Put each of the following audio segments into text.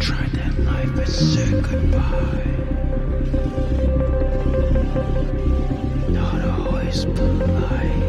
Try goodbye. Not always polite.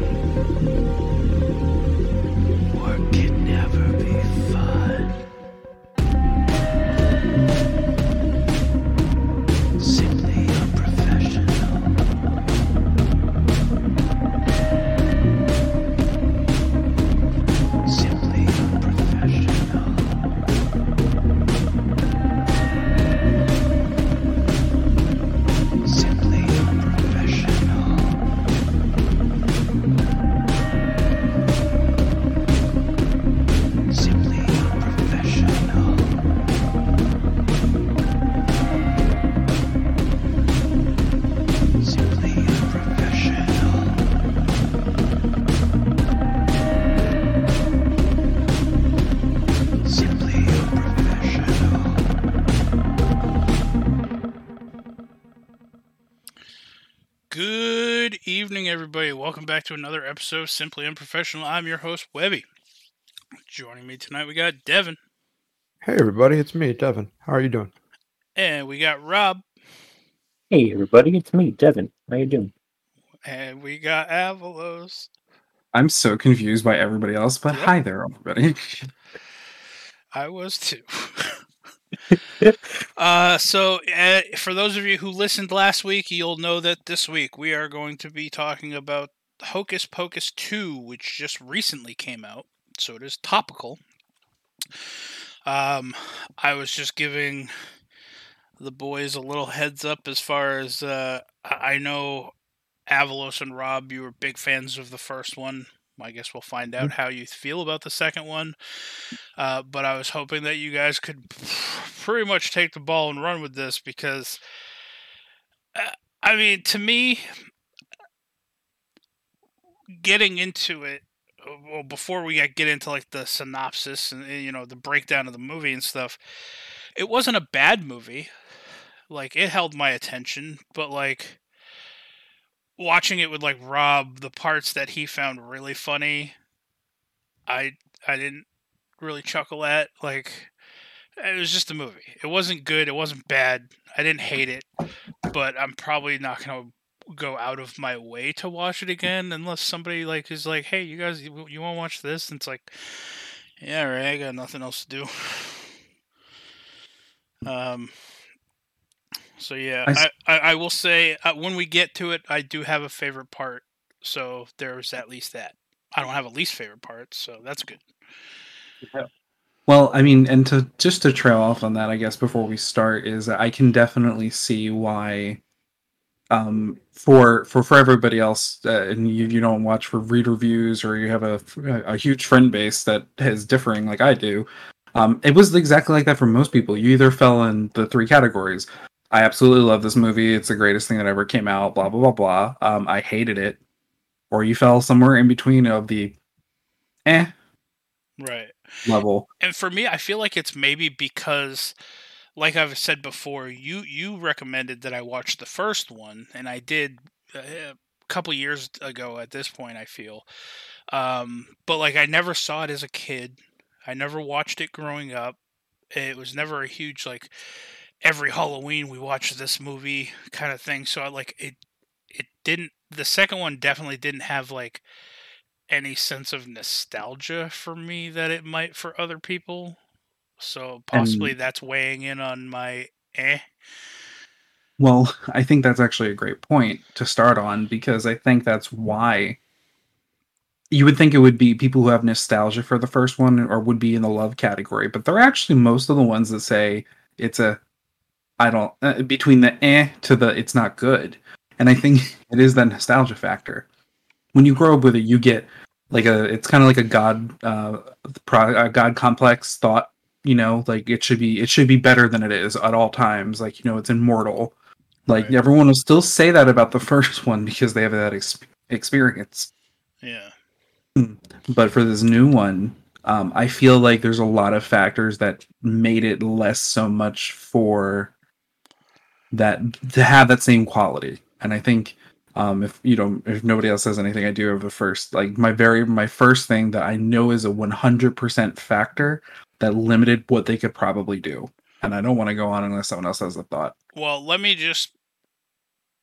Everybody. Welcome back to another episode of Simply Unprofessional. I'm your host, Webby. Joining me tonight, we got Devin, Hey everybody, it's me, Devin. How are you doing? and we got Rob, Hey everybody, it's me, Devin. How you doing? and we got Avelos. I'm so confused by everybody else, but Yep. hi there, everybody. I was too. uh, so, uh, for those of you who listened last week, you'll know that this week we are going to be talking about Hocus Pocus 2, which just recently came out. So it is topical. Um, I was just giving the boys a little heads up as far as uh, I I know Avelos and Rob, you were big fans of the first one. I guess we'll find out how you feel about the second one. Uh, but I was hoping that you guys could pretty much take the ball and run with this because, uh, I mean, to me, getting into it, uh, well, before we get get into like the synopsis and uh, you know the breakdown of the movie and stuff, it wasn't a bad movie. Like it held my attention, but like watching it with like Rob, the parts that he found really funny, I I didn't really chuckle at. Like it was just a movie. It wasn't good. It wasn't bad. I didn't hate it, but I'm probably not gonna go out of my way to watch it again unless somebody like is like, "Hey, you guys, you, you want to watch this?" And it's like, "Yeah, right. I got nothing else to do." Um. So yeah, I I will say uh, when we get to it, I do have a favorite part. So there's at least that. I don't have a least favorite part, so that's good. Well, I mean, and to just to trail off on that, I guess before we start is I can definitely see why, um, for for for everybody else, uh, and you you don't watch for read reviews or you have a a huge friend base that is differing like I do. Um, it was exactly like that for most people. You either fell in the three categories. I absolutely love this movie. It's the greatest thing that ever came out. Blah blah blah blah. Um, I hated it, or you fell somewhere in between of the, eh Right. level. and for me, I feel like it's maybe because, like I've said before, you you recommended that I watch the first one, and I did uh, a couple years ago. At this point, I feel, um, but like I never saw it as a kid. I never watched it growing up. It was never a huge like every Halloween we watch this movie kind of thing. So I like it. It didn't. The second one definitely didn't have like any sense of nostalgia for me that it might for other people. So possibly that's weighing in on my eh. Well, I think that's actually a great point to start on because I think that's why you would think it would be people who have nostalgia for the first one or would be in the love category, but they're actually most of the ones that say it's a I don't uh, between the eh to the it's not good. And I think it is that nostalgia factor. When you grow up with it, you get like a it's kind of like a god uh pro, a god complex thought you know like it should be it should be better than it is at all times like you know it's immortal like Right. everyone will still say that about the first one because they have that ex- experience Yeah. but for this new one um, i feel like there's a lot of factors that made it less so much for that to have that same quality and i think Um, if you know, if nobody else says anything, I do have a first, like my very my first thing that I know is a 100% factor that limited what they could probably do, and I don't want to go on unless someone else has a thought. Well, let me just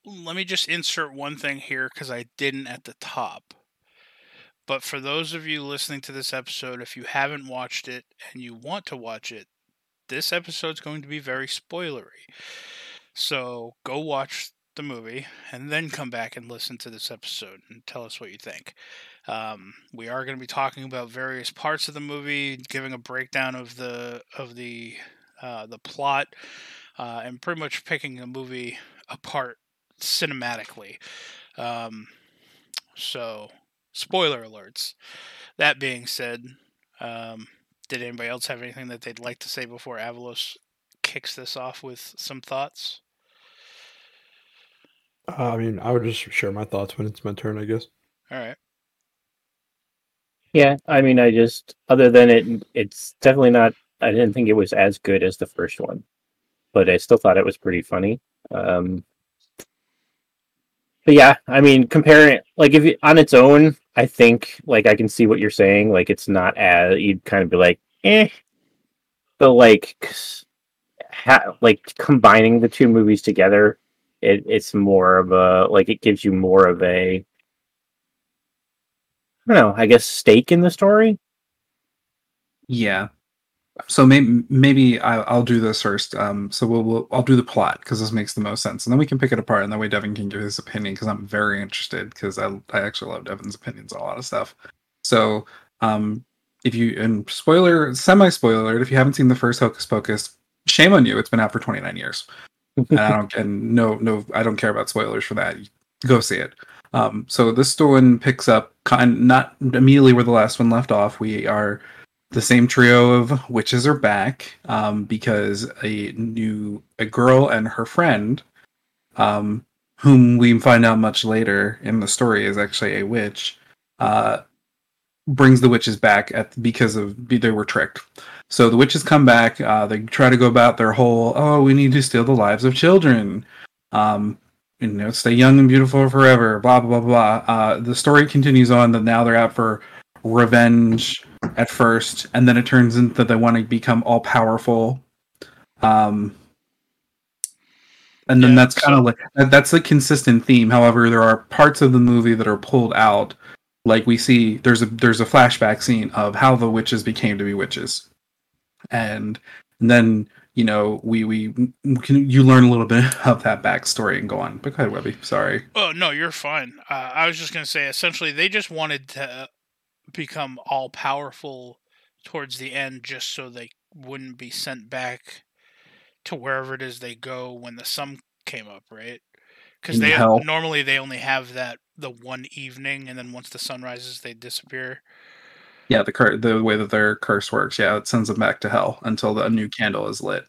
let me just insert one thing here because I didn't at the top. But for those of you listening to this episode, if you haven't watched it and you want to watch it, this episode's going to be very spoilery. So go watch the movie and then come back and listen to this episode and tell us what you think. Um, we are going to be talking about various parts of the movie, giving a breakdown of the of the uh, the plot, uh, and pretty much picking the movie apart cinematically. Um, so, spoiler alerts. That being said, um, did anybody else have anything that they'd like to say before Avelos kicks this off with some thoughts? Uh, I mean, I would just share my thoughts when it's my turn, I guess. All right. Yeah, I mean, I just other than it, it's definitely not. I didn't think it was as good as the first one, but I still thought it was pretty funny. Um, but yeah, I mean, comparing like if you, on its own, I think like I can see what you're saying. Like it's not as you'd kind of be like, eh, but like, ha- like combining the two movies together, it, it's more of a like it gives you more of a I don't know, I guess stake in the story. Yeah. So maybe maybe I'll do this first. Um, so we'll, we'll I'll do the plot because this makes the most sense, and then we can pick it apart, and that way Devin can give his opinion because I'm very interested because I I actually love Devin's opinions on a lot of stuff. So um, if you and spoiler semi spoiler if you haven't seen the first Hocus Pocus, shame on you. It's been out for 29 years, and I don't and no no I don't care about spoilers for that. Go see it. Um, so this one picks up kind not immediately where the last one left off. We are the same trio of witches are back um, because a new a girl and her friend, um, whom we find out much later in the story is actually a witch, uh, brings the witches back at because of they were tricked. So the witches come back. Uh, they try to go about their whole oh we need to steal the lives of children. Um, you know, stay young and beautiful forever. Blah blah blah blah. Uh, the story continues on that now they're out for revenge at first, and then it turns into they want to become all powerful. Um, and then Yeah, that's kind so- of like that's a consistent theme. However, there are parts of the movie that are pulled out. Like we see, there's a there's a flashback scene of how the witches became to be witches, and, and then you know we we can you learn a little bit of that backstory and go on. But go ahead, Webby. Sorry. Oh no, you're fine. Uh, I was just gonna say, essentially, they just wanted to become all powerful towards the end, just so they wouldn't be sent back to wherever it is they go when the sun came up, right? Because they hell. normally they only have that the one evening, and then once the sun rises, they disappear. Yeah, the cur- the way that their curse works, yeah, it sends them back to hell until the, a new candle is lit.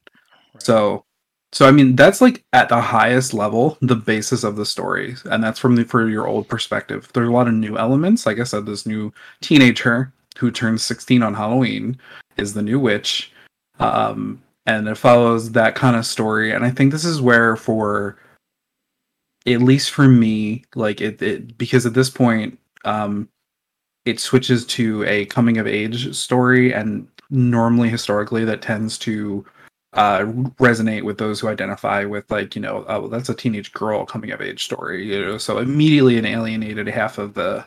Right. So, so I mean, that's like at the highest level, the basis of the story, and that's from the for your old perspective. There's a lot of new elements. Like I said, this new teenager who turns 16 on Halloween is the new witch, um, and it follows that kind of story. And I think this is where, for at least for me, like it, it because at this point, um, it switches to a coming of age story, and normally historically that tends to uh, resonate with those who identify with like you know oh that's a teenage girl coming of age story you know so immediately it alienated half of the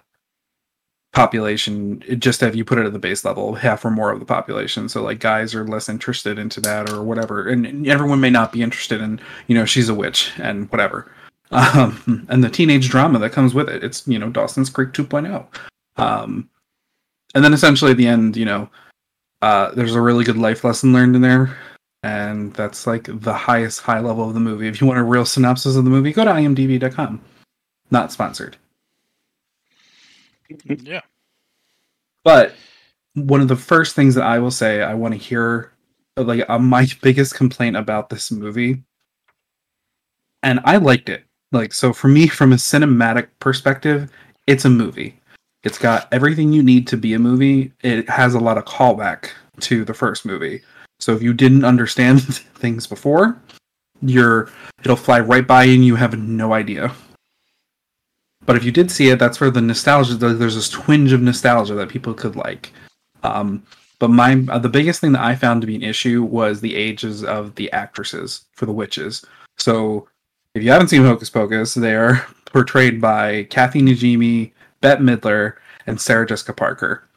population just if you put it at the base level half or more of the population. So like guys are less interested into that or whatever and, and everyone may not be interested in you know she's a witch and whatever. Um and the teenage drama that comes with it it's you know dawson's creek 2.0 um and then essentially at the end you know uh there's a really good life lesson learned in there and that's like the highest high level of the movie. If you want a real synopsis of the movie, go to imdb.com. Not sponsored. yeah. But one of the first things that I will say I want to hear like uh, my biggest complaint about this movie and I liked it. Like so for me from a cinematic perspective, it's a movie. It's got everything you need to be a movie. It has a lot of callback to the first movie. So if you didn't understand things before, you're it'll fly right by and you have no idea. But if you did see it, that's where the nostalgia. There's this twinge of nostalgia that people could like. Um, but my uh, the biggest thing that I found to be an issue was the ages of the actresses for the witches. So if you haven't seen Hocus Pocus, they are portrayed by Kathy Najimy, Bette Midler, and Sarah Jessica Parker,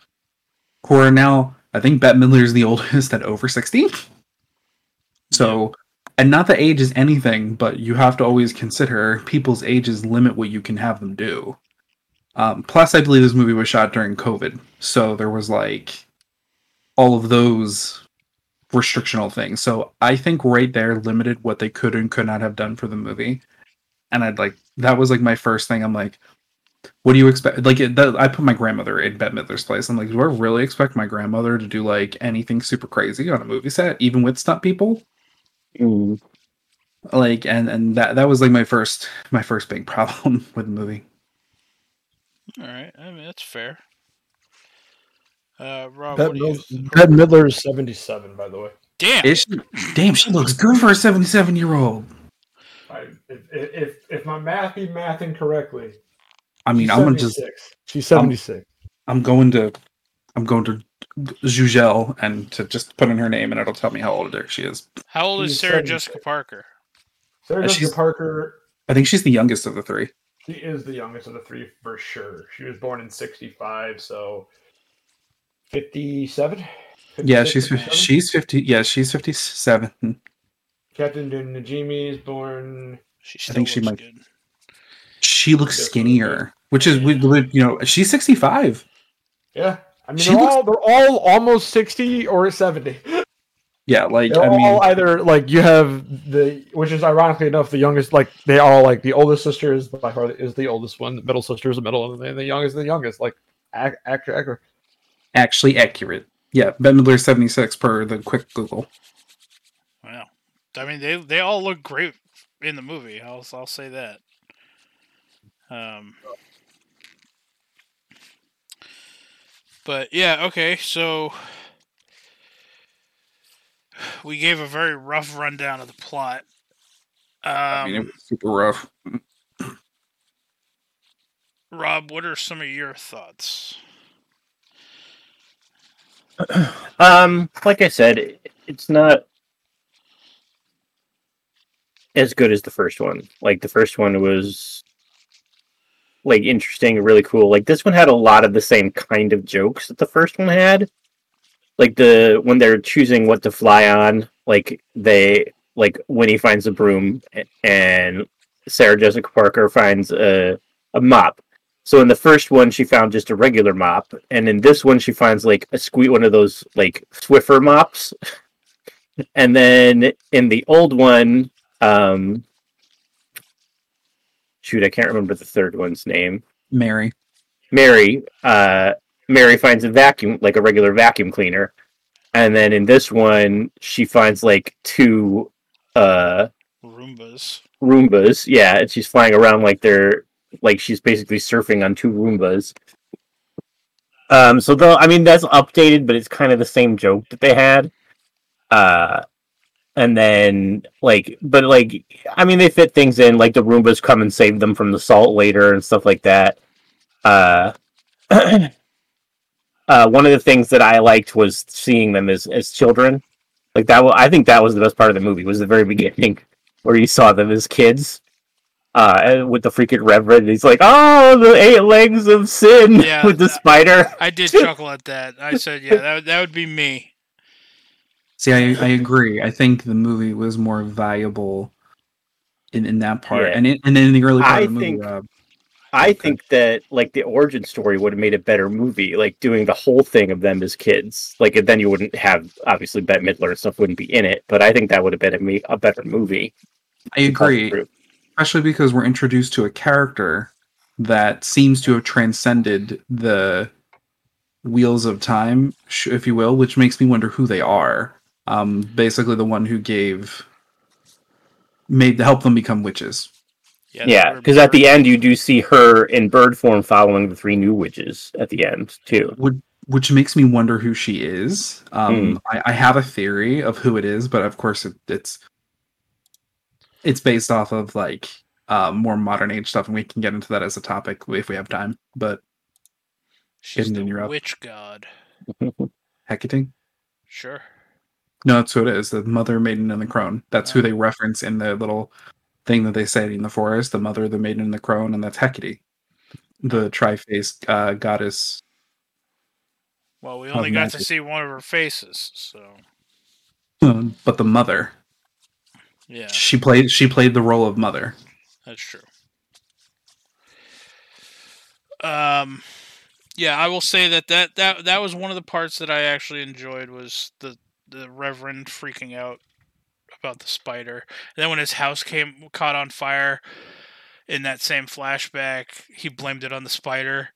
who are now I think Bette Midler is the oldest at over sixty. So, and not that age is anything, but you have to always consider people's ages limit what you can have them do. Um, plus, I believe this movie was shot during COVID, so there was like all of those restrictional things. So I think right there limited what they could and could not have done for the movie. And I'd like that was like my first thing. I'm like, what do you expect? Like, it, that, I put my grandmother in Bette Midler's place. I'm like, do I really expect my grandmother to do like anything super crazy on a movie set, even with stunt people? Mm. Like, and and that that was like my first my first big problem with the movie. All right. I mean, that's fair. Uh, Rob, Bette, what? Mil- Bette Midler is 77, by the way. Damn. Is she, damn, she looks good for a 77 year old. I, if, if if my math be mathing correctly, I mean, I'm gonna just 76. She's 76. I'm going to I'm going to Google and to just put in her name and it'll tell me how old she is. How old is Sarah 76. Jessica Parker? Sarah Jessica she's- Parker, I think she's the youngest of the three. she is the youngest of the three for sure. She was born in 65, so 57. Yeah, she's 57? she's 50. Yeah, she's 57. Kathy Najimy is born. She I think she might- good. She looks skinnier, which is we- we- you know she's 65. Yeah, I mean they're looks- all they're all almost 60 or 70. Yeah, like They're I mean, all either like you have the which is ironically enough the youngest like they all like the oldest sister is by far is the oldest one, the middle sister is the middle, and the youngest is the youngest. Like ac- actor, actor. actually accurate. Yeah, Bette Midler 76 per the quick Google. Wow. I mean, they they all look great in the movie. I'll I'll say that. Um. But yeah, okay. So we gave a very rough rundown of the plot. Um, I mean, it was super rough. Rob, what are some of your thoughts? Um, like I said, it- it's not as good as the first one. Like the first one was like interesting really cool. Like this one had a lot of the same kind of jokes that the first one had. Like the when they're choosing what to fly on, like they like Winnie finds a broom and Sarah Jessica Parker finds a a mop. So in the first one, she found just a regular mop, and in this one, she finds like a squeak one of those like Swiffer mops. and then in the old one, um, shoot, I can't remember the third one's name. Mary. Mary, uh, Mary finds a vacuum, like a regular vacuum cleaner, and then in this one, she finds like two uh Roombas. Roombas. Yeah, and she's flying around like they're like she's basically surfing on two Roombas. Um, so though I mean that's updated, but it's kind of the same joke that they had. Uh, and then like, but like, I mean they fit things in. Like the Roombas come and save them from the salt later and stuff like that. Uh, uh, one of the things that I liked was seeing them as as children. Like that, I think that was the best part of the movie. Was the very beginning where you saw them as kids. Uh, and with the freaking reverend, he's like, "Oh, the eight legs of sin Yeah, with the that- spider." I did chuckle at that. I said, yeah, that that would be me. See, I, I agree. I think the movie was more valuable in, in that part, Yeah. and in, and in the early part I of the movie. uh, I think that like the origin story would have made a better movie, like doing the whole thing of them as kids. Like then you wouldn't have obviously Bette Midler and stuff wouldn't be in it, but I think that would have been a, a better movie. I agree, especially because we're introduced to a character that seems to have transcended the wheels of time, if you will, which makes me wonder who they are. Um, basically, the one who gave made to help them become witches. Yeah, they Yeah, because at the end you do see her in bird form following the three new witches at the end too. Would which makes me wonder who she is. Um, I, I have a theory of who it is, but of course it, it's it's based off of like uh, more modern age stuff, and we can get into that as a topic if we have time. But She's Didn't the interrupt. witch god. Hecate, Sure. No, that's who it is. The mother, maiden, and the crone. That's who they reference in the little thing that they say in the forest. The mother, the maiden, and the crone, and that's Hecate, the tri-faced uh, goddess. Well, we only got to see one of her faces, so Um, But the mother, yeah, she played she played the role of mother. that's true. Um, yeah, I will say that that that that was one of the parts that I actually enjoyed was the the Reverend freaking out about the spider. And then when his house came caught on fire in that same flashback, he blamed it on the spider.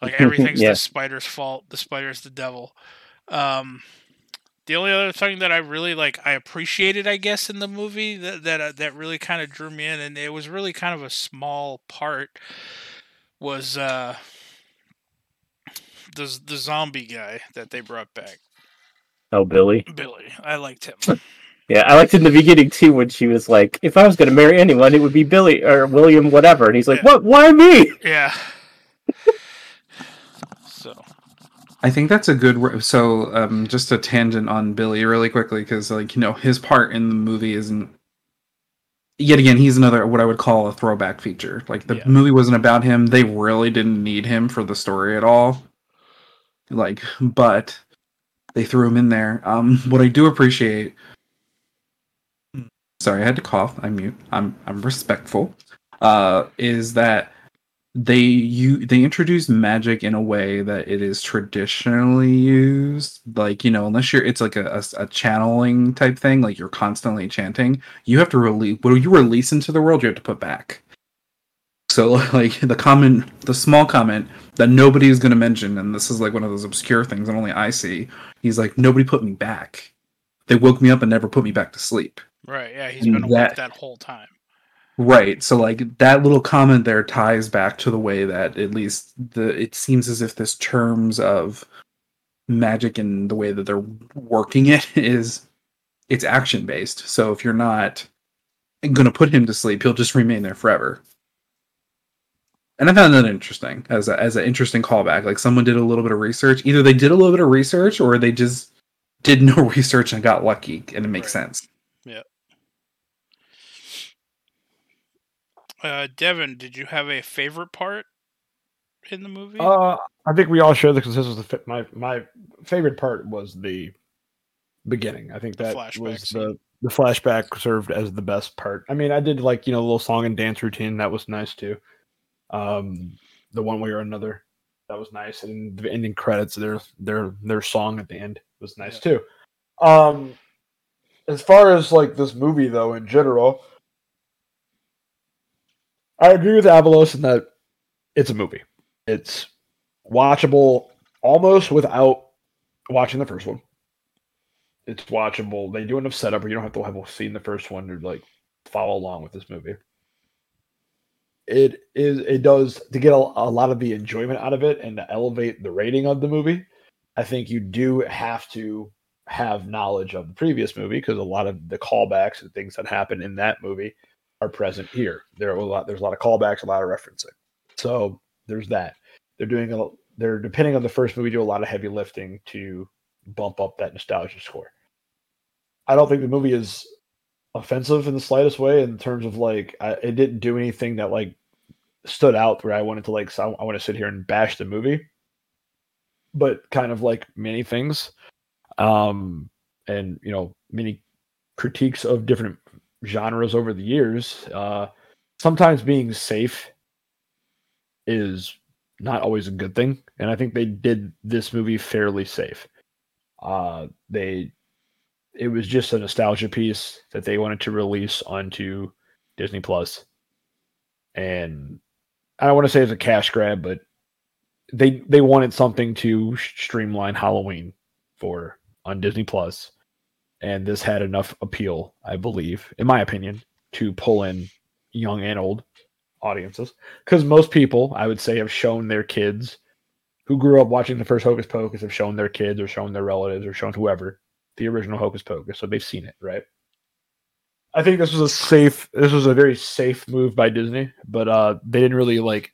Like everything's Yeah. the spider's fault. The spider's the devil. Um, the only other thing that I really like, I appreciated, I guess, in the movie that that uh, that really kind of drew me in, and it was really kind of a small part, was uh, the the zombie guy that they brought back, Oh, Billy. Billy. I liked him. Yeah, I liked him in the beginning too when she was like, "If I was going to marry anyone, it would be Billy or William, whatever." And he's like, Yeah. "What? Why me?" yeah. So I think that's a good. re- So, um, just a tangent on Billy really quickly because, like, you know, his part in the movie isn't. Yet again, he's another what I would call a throwback feature. Like the Yeah. movie wasn't about him; they really didn't need him for the story at all. Like, but they threw him in there. Um, what I do appreciate. Sorry, I had to cough. I'm mute. I'm I'm respectful. Uh, is that they you they introduce magic in a way that it is traditionally used like you know unless you're it's like a, a, a channeling type thing like you're constantly chanting you have to release what you release into the world you have to put back so like the comment the small comment that nobody is going to mention and this is like one of those obscure things that only i see he's like nobody put me back they woke me up and never put me back to sleep right, yeah, he's And been awake that- that whole time. Right. So like that little comment there ties back to the way that at least the it seems as if this terms of magic and the way that they're working it is it's action based. So if you're not going to put him to sleep, he'll just remain there forever. And I found that interesting as a, as an interesting callback. Like someone did a little bit of research. Either they did a little bit of research or they just did no research and got lucky, and it makes Right. sense. Yeah. Uh, Devin, did you have a favorite part in the movie? Uh, I think we all share the consensus. The fi- my my favorite part was the beginning. I think that flashback was scene. the the flashback served as the best part. I mean, I did like you know a little song and dance routine that was nice too. Um, the one way or another that was nice, and the ending credits their their their song at the end was nice too. Um, as far as like this movie though, in general, I agree with Avelos in that it's a movie. It's watchable almost without watching the first one. It's watchable. They do enough setup where you don't have to have seen the first one to like follow along with this movie. It is. It does to get a, a lot of the enjoyment out of it and to elevate the rating of the movie. I think you do have to have knowledge of the previous movie because a lot of the callbacks and things that happen in that movie are present here. There are a lot. There's a lot of callbacks, a lot of referencing. So there's that. They're doing a. They're depending on the first movie, do a lot of heavy lifting to bump up that nostalgia score. I don't think the movie is offensive in the slightest way in terms of like I, it didn't do anything that like stood out where I wanted to like so I want to sit here and bash the movie. But kind of like many things, um, and you know many critiques of different genres over the years. Uh, sometimes being safe is not always a good thing, and I think they did this movie fairly safe. Uh, they it was just a nostalgia piece that they wanted to release onto Disney Plus, and I don't want to say it's a cash grab, but they they wanted something to streamline Halloween for on Disney Plus, and this had enough appeal, I believe, in my opinion, to pull in young and old audiences. Because most people, I would say, have shown their kids who grew up watching the first Hocus Pocus have shown their kids or shown their relatives or shown whoever the original Hocus Pocus, so they've seen it, right? I think this was a safe. This was a very safe move by Disney, but uh, they didn't really like.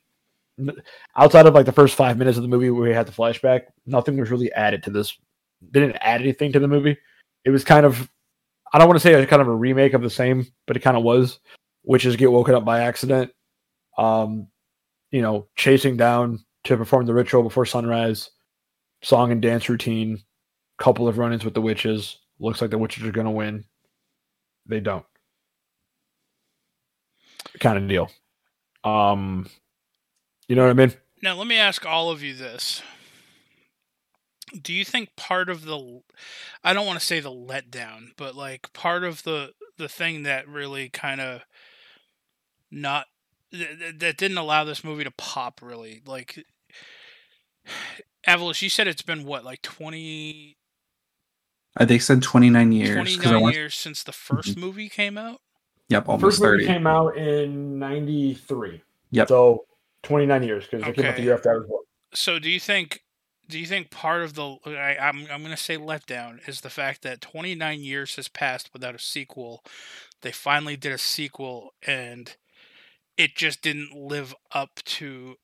Outside of like the first five minutes of the movie where we had the flashback, nothing was really added to this. They didn't add anything to the movie. It was kind of, I don't want to say a kind of a remake of the same, but it kind of was, which is get woken up by accident. Um, you know, chasing down to perform the ritual before sunrise, song and dance routine, couple of run-ins with the witches. Looks like the witches are gonna win. They don't. Kind of deal. Um, you know what I mean? Now, let me ask all of you this. Do you think part of the I don't want to say the letdown, but like part of the the thing that really kind of not th- th- that didn't allow this movie to pop really like Avelos, you said it's been what like 20 Uh, they said 29 years. 'cause I 29 years since the 1st movie came out? Yep, almost First movie 30. came out in '93. Yep. So 29 years because it came out the year after I was born. So do you think do you think part of the I, I'm I'm going to say letdown is the fact that 29 years has passed without a sequel. They finally did a sequel and it just didn't live up to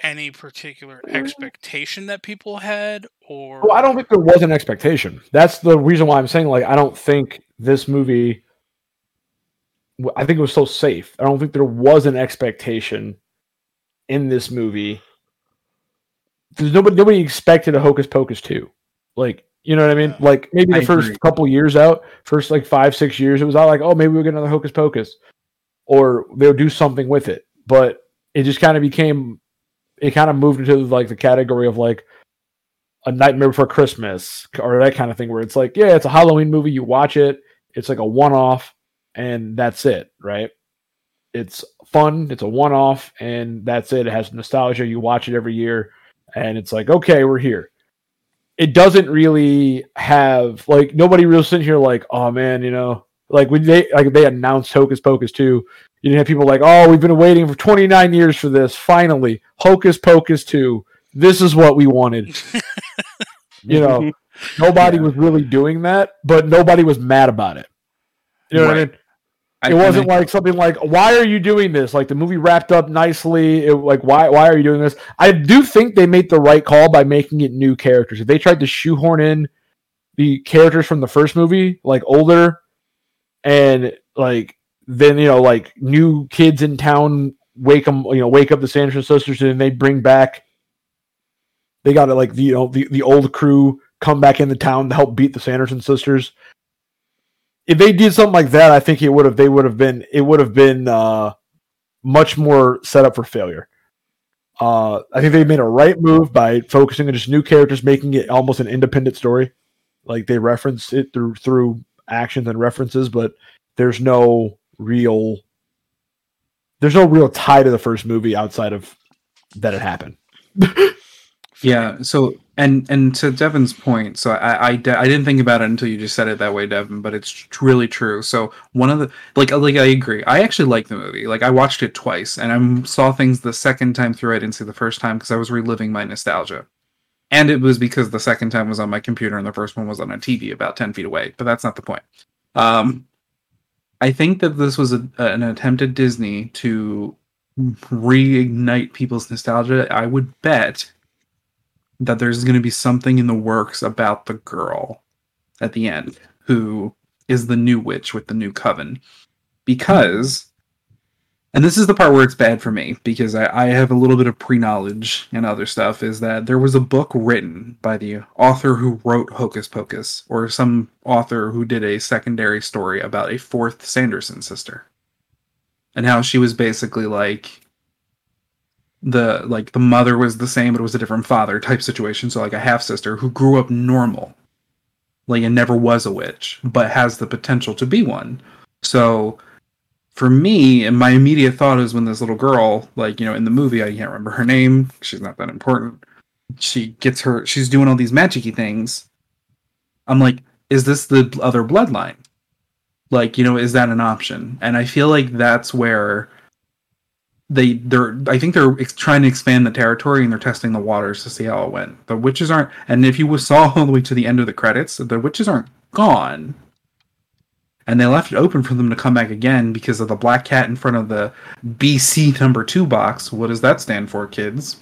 any particular eh. expectation that people had or Well, I don't think there was an expectation. That's the reason why I'm saying like I don't think this movie. I think it was so safe. I don't think there was an expectation in this movie. There's nobody. Nobody expected a Hocus Pocus two. Like you know what I mean? Like maybe the I first agree. couple years out, first like five six years, it was all like, oh, maybe we'll get another Hocus Pocus, or they'll do something with it. But it just kind of became. It kind of moved into like the category of like a Nightmare Before Christmas or that kind of thing, where it's like, yeah, it's a Halloween movie. You watch it, it's like a one off, and that's it, right? It's fun, it's a one off, and that's it. It has nostalgia. You watch it every year, and it's like, okay, we're here. It doesn't really have like nobody really sitting here like, oh man, you know, like when they like they announced Hocus Pocus 2, you didn't have people like, oh, we've been waiting for 29 years for this. Finally, Hocus Pocus 2. This is what we wanted. You know, nobody Yeah. was really doing that, but nobody was mad about it. You know what I mean? It wasn't like something like, "Why are you doing this?" Like the movie wrapped up nicely. It, like, why? Why are you doing this? I do think they made the right call by making it new characters. If they tried to shoehorn in the characters from the first movie, like older, and like then you know, like new kids in town wake them, you know, wake up the Sanderson sisters, and they bring back. They got it like the you know the, the old crew come back into town to help beat the Sanderson sisters if they did something like that, I think it would have they would have been it would have been uh, much more set up for failure. Uh, I think they made a right move by focusing on just new characters, making it almost an independent story. Like they reference it through through actions and references, but there's no real there's no real tie to the first movie outside of that it happened. Yeah. So and and to Devin's point, so I I, I didn't think about it until you just said it that way, Devin. But it's really true. So one of the like like I agree. I actually like the movie. Like I watched it twice, and I saw things the second time through. I didn't see the first time because I was reliving my nostalgia, and it was because the second time was on my computer and the first one was on a TV about ten feet away. But that's not the point. Um, I think that this was a, an attempt at Disney to reignite people's nostalgia. I would bet that there's going to be something in the works about the girl at the end who is the new witch with the new coven. Because and this is the part where it's bad for me because I, I have a little bit of pre-knowledge and other stuff is that there was a book written by the author who wrote hocus pocus or some author who did a secondary story about a fourth sanderson sister and how she was basically like the like the mother was the same but it was a different father type situation. So like a half sister who grew up normal like and never was a witch but has the potential to be one. So for me and my immediate thought is when this little girl like you know in the movie i can't remember her name she's not that important she gets her she's doing all these magicy things. I'm like is this the other bloodline? Like you know is that an option? And i feel like that's where they they're I think they're ex- trying to expand the territory and they're testing the waters to see how it went. The witches aren't, and if you saw all the way to the end of the credits, the witches aren't gone. and they left it open for them to come back again because of the black cat in front of the BC number two box. What does that stand for, kids?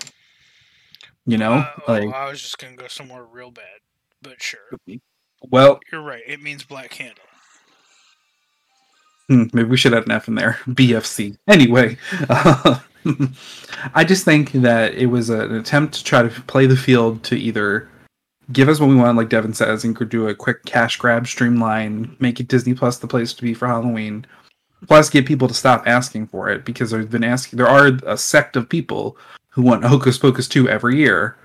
You know, Uh, oh, like I was just gonna go somewhere real bad, but sure, well, you're right. It means Black Candle. Hmm, maybe we should add an F in there. BFC. Anyway, uh, I just think that it was an attempt to try to play the field to either give us what we want, like Devin says, and could do a quick cash grab, streamline, make it Disney Plus the place to be for Halloween. Plus, get people to stop asking for it because they've been asking. There are a sect of people who want Hocus Pocus two every year,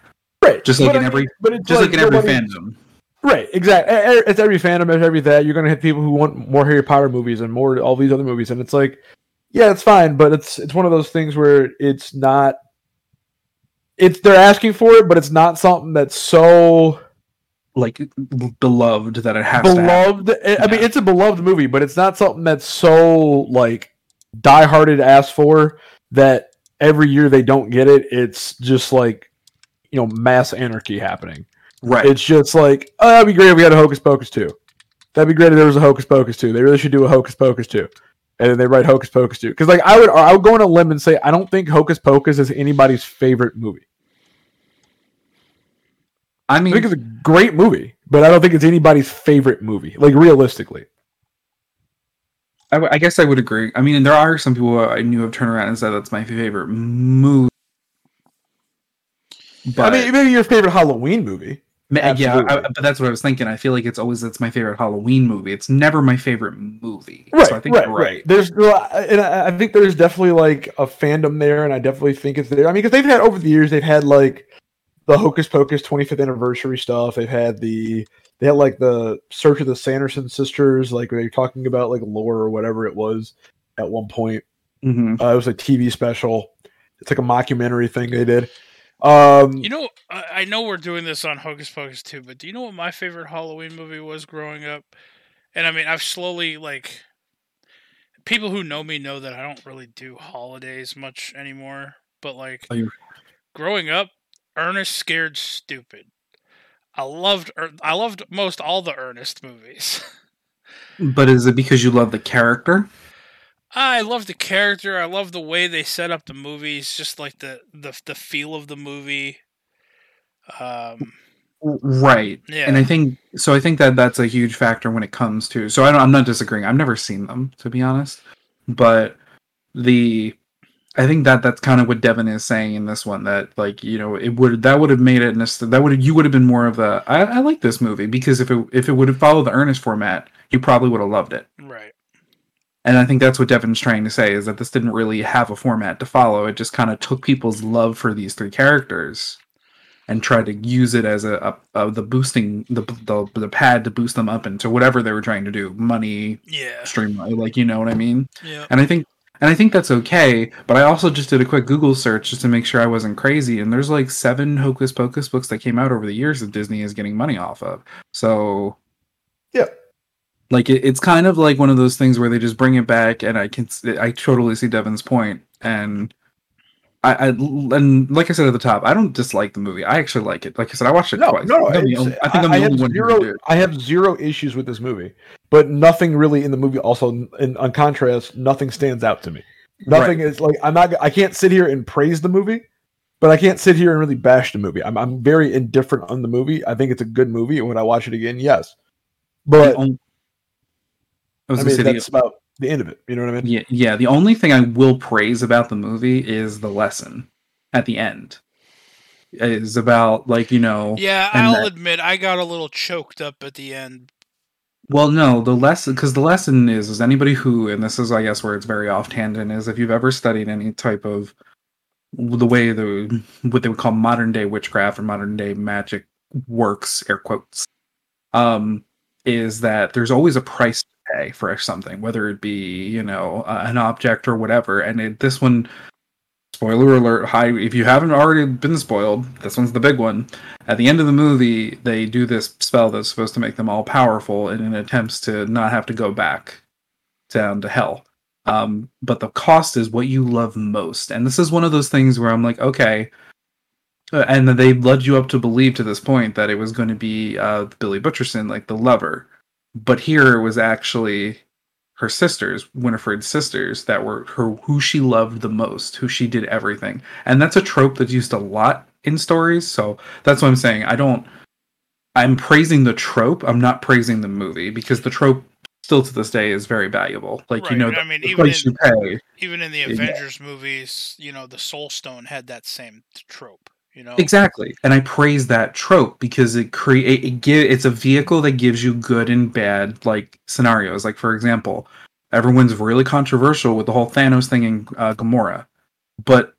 Right. just like But in I every, mean- but it's just like, in every fandom. Right, exactly. It's every fandom, it's every that. You're gonna hit people who want more Harry Potter movies and more all these other movies, and it's like, yeah, it's fine, but it's it's one of those things where it's not. It's they're asking for it, but it's not something that's so Like beloved that it has beloved. I I mean, it's a beloved movie, but it's not something that's so like dieharded asked for that every year they don't get it. It's just like you know mass anarchy happening. Right. It's just like, oh, that'd be great if we had a Hocus Pocus 2. That'd be great if there was a Hocus Pocus 2. They really should do a Hocus Pocus 2. And then they write Hocus Pocus 2. Because like I would I would go on a limb and say I don't think Hocus Pocus is anybody's favorite movie. I mean I think it's a great movie, but I don't think it's anybody's favorite movie. Like realistically. I, w- I guess I would agree. I mean, and there are some people I knew have turned around and said that's my favorite movie. But I mean, maybe your favorite Halloween movie. Ma- yeah, I, but that's what I was thinking. I feel like it's always that's my favorite Halloween movie. It's never my favorite movie. Right, so I think right, you're right. There's, and I I think there's definitely like a fandom there, and I definitely think it's there. I mean, because they've had over the years, they've had like the Hocus Pocus 25th anniversary stuff. They've had the they had like the Search of the Sanderson sisters, like they were talking about like lore or whatever it was at one point. hmm Uh, it was a TV special. It's like a mockumentary thing they did. Um, You know, I know we're doing this on Hocus Pocus 2, but do you know what my favorite Halloween movie was growing up? And I mean, I've slowly like people who know me know that I don't really do holidays much anymore. But like Oh, growing up, Ernest Scared Stupid. I loved I loved most all the Ernest movies. But is it because you love the character? I love the character. I love the way they set up the movies, just like the the the feel of the movie. Um, Right. yeah, And I think so. I think that that's a huge factor when it comes to. So I don't, I'm not disagreeing. I've never seen them to be honest, but the I think that that's kind of what Devin is saying in this one. That like you know it would that would have made it that would you would have been more of a I, I like this movie because if it if it would have followed the Ernest format, you probably would have loved it. right. And I think that's what Devin's trying to say is that this didn't really have a format to follow. It just kind of took people's love for these three characters and tried to use it as a, a, a the boosting the, the the pad to boost them up into whatever they were trying to do, money, Yeah, streamline, like you know what I mean. yeah. And I think and I think that's okay. But I also just did a quick Google search just to make sure I wasn't crazy. And there's like seven Hocus Pocus books that came out over the years that Disney is getting money off of. So Yeah. Like it, it's kind of like one of those things where they just bring it back, and I can I totally see Devin's point, and. I, I and like I said at the top, I don't dislike the movie. I actually like it. Like I said, I watched it No, twice. no, I think I'm only- I think I'm the have only one zero. I have zero issues with this movie, but nothing really in the movie. Also, in on contrast, nothing stands out to me. Nothing is like I'm not. I can't sit here and praise the movie, but I can't sit here and really bash the movie. I'm I'm very indifferent on the movie. I think it's a good movie, and when I watch it again, yes. But The on- I was I gonna mean, say the- that's about the end of it. You know what I mean? Yeah, yeah. The only thing I will praise about the movie is the lesson at the end. Is about like you know. Yeah, I'll that- admit I got a little choked up at the end. Well, no, the lesson because the lesson is is anybody who and this is I guess where it's very off tangent is if you've ever studied any type of the way the what they would call modern day witchcraft or modern day magic works air quotes um is that there's always a price pay for something whether it be you know uh, an object or whatever. And it, this one spoiler alert high if you haven't already been spoiled this one's the big one. At the end of the movie they do this spell that's supposed to make them all powerful in an attempts to not have to go back down to hell. Um, but the cost is what you love most. And this is one of those things where i'm like okay. Uh, and they led you up to believe to this point that it was going to be uh, billy butcherson like the lover but here it was actually her sisters, Winifred's sisters, that were her who she loved the most, who she did everything. And that's a trope that's used a lot in stories. So that's what I'm saying. I don't I'm praising the trope. I'm not praising the movie because the trope still to this day is very valuable. Like you Right, know, I mean, even in- you. Even in the Yeah. Avengers movies, you know, the Soul Stone had that same trope. You know, Exactly, and I praise that trope because it create it give it's a vehicle that gives you good and bad like scenarios. Like for example, everyone's really controversial with the whole Thanos thing in uh, Gamora, but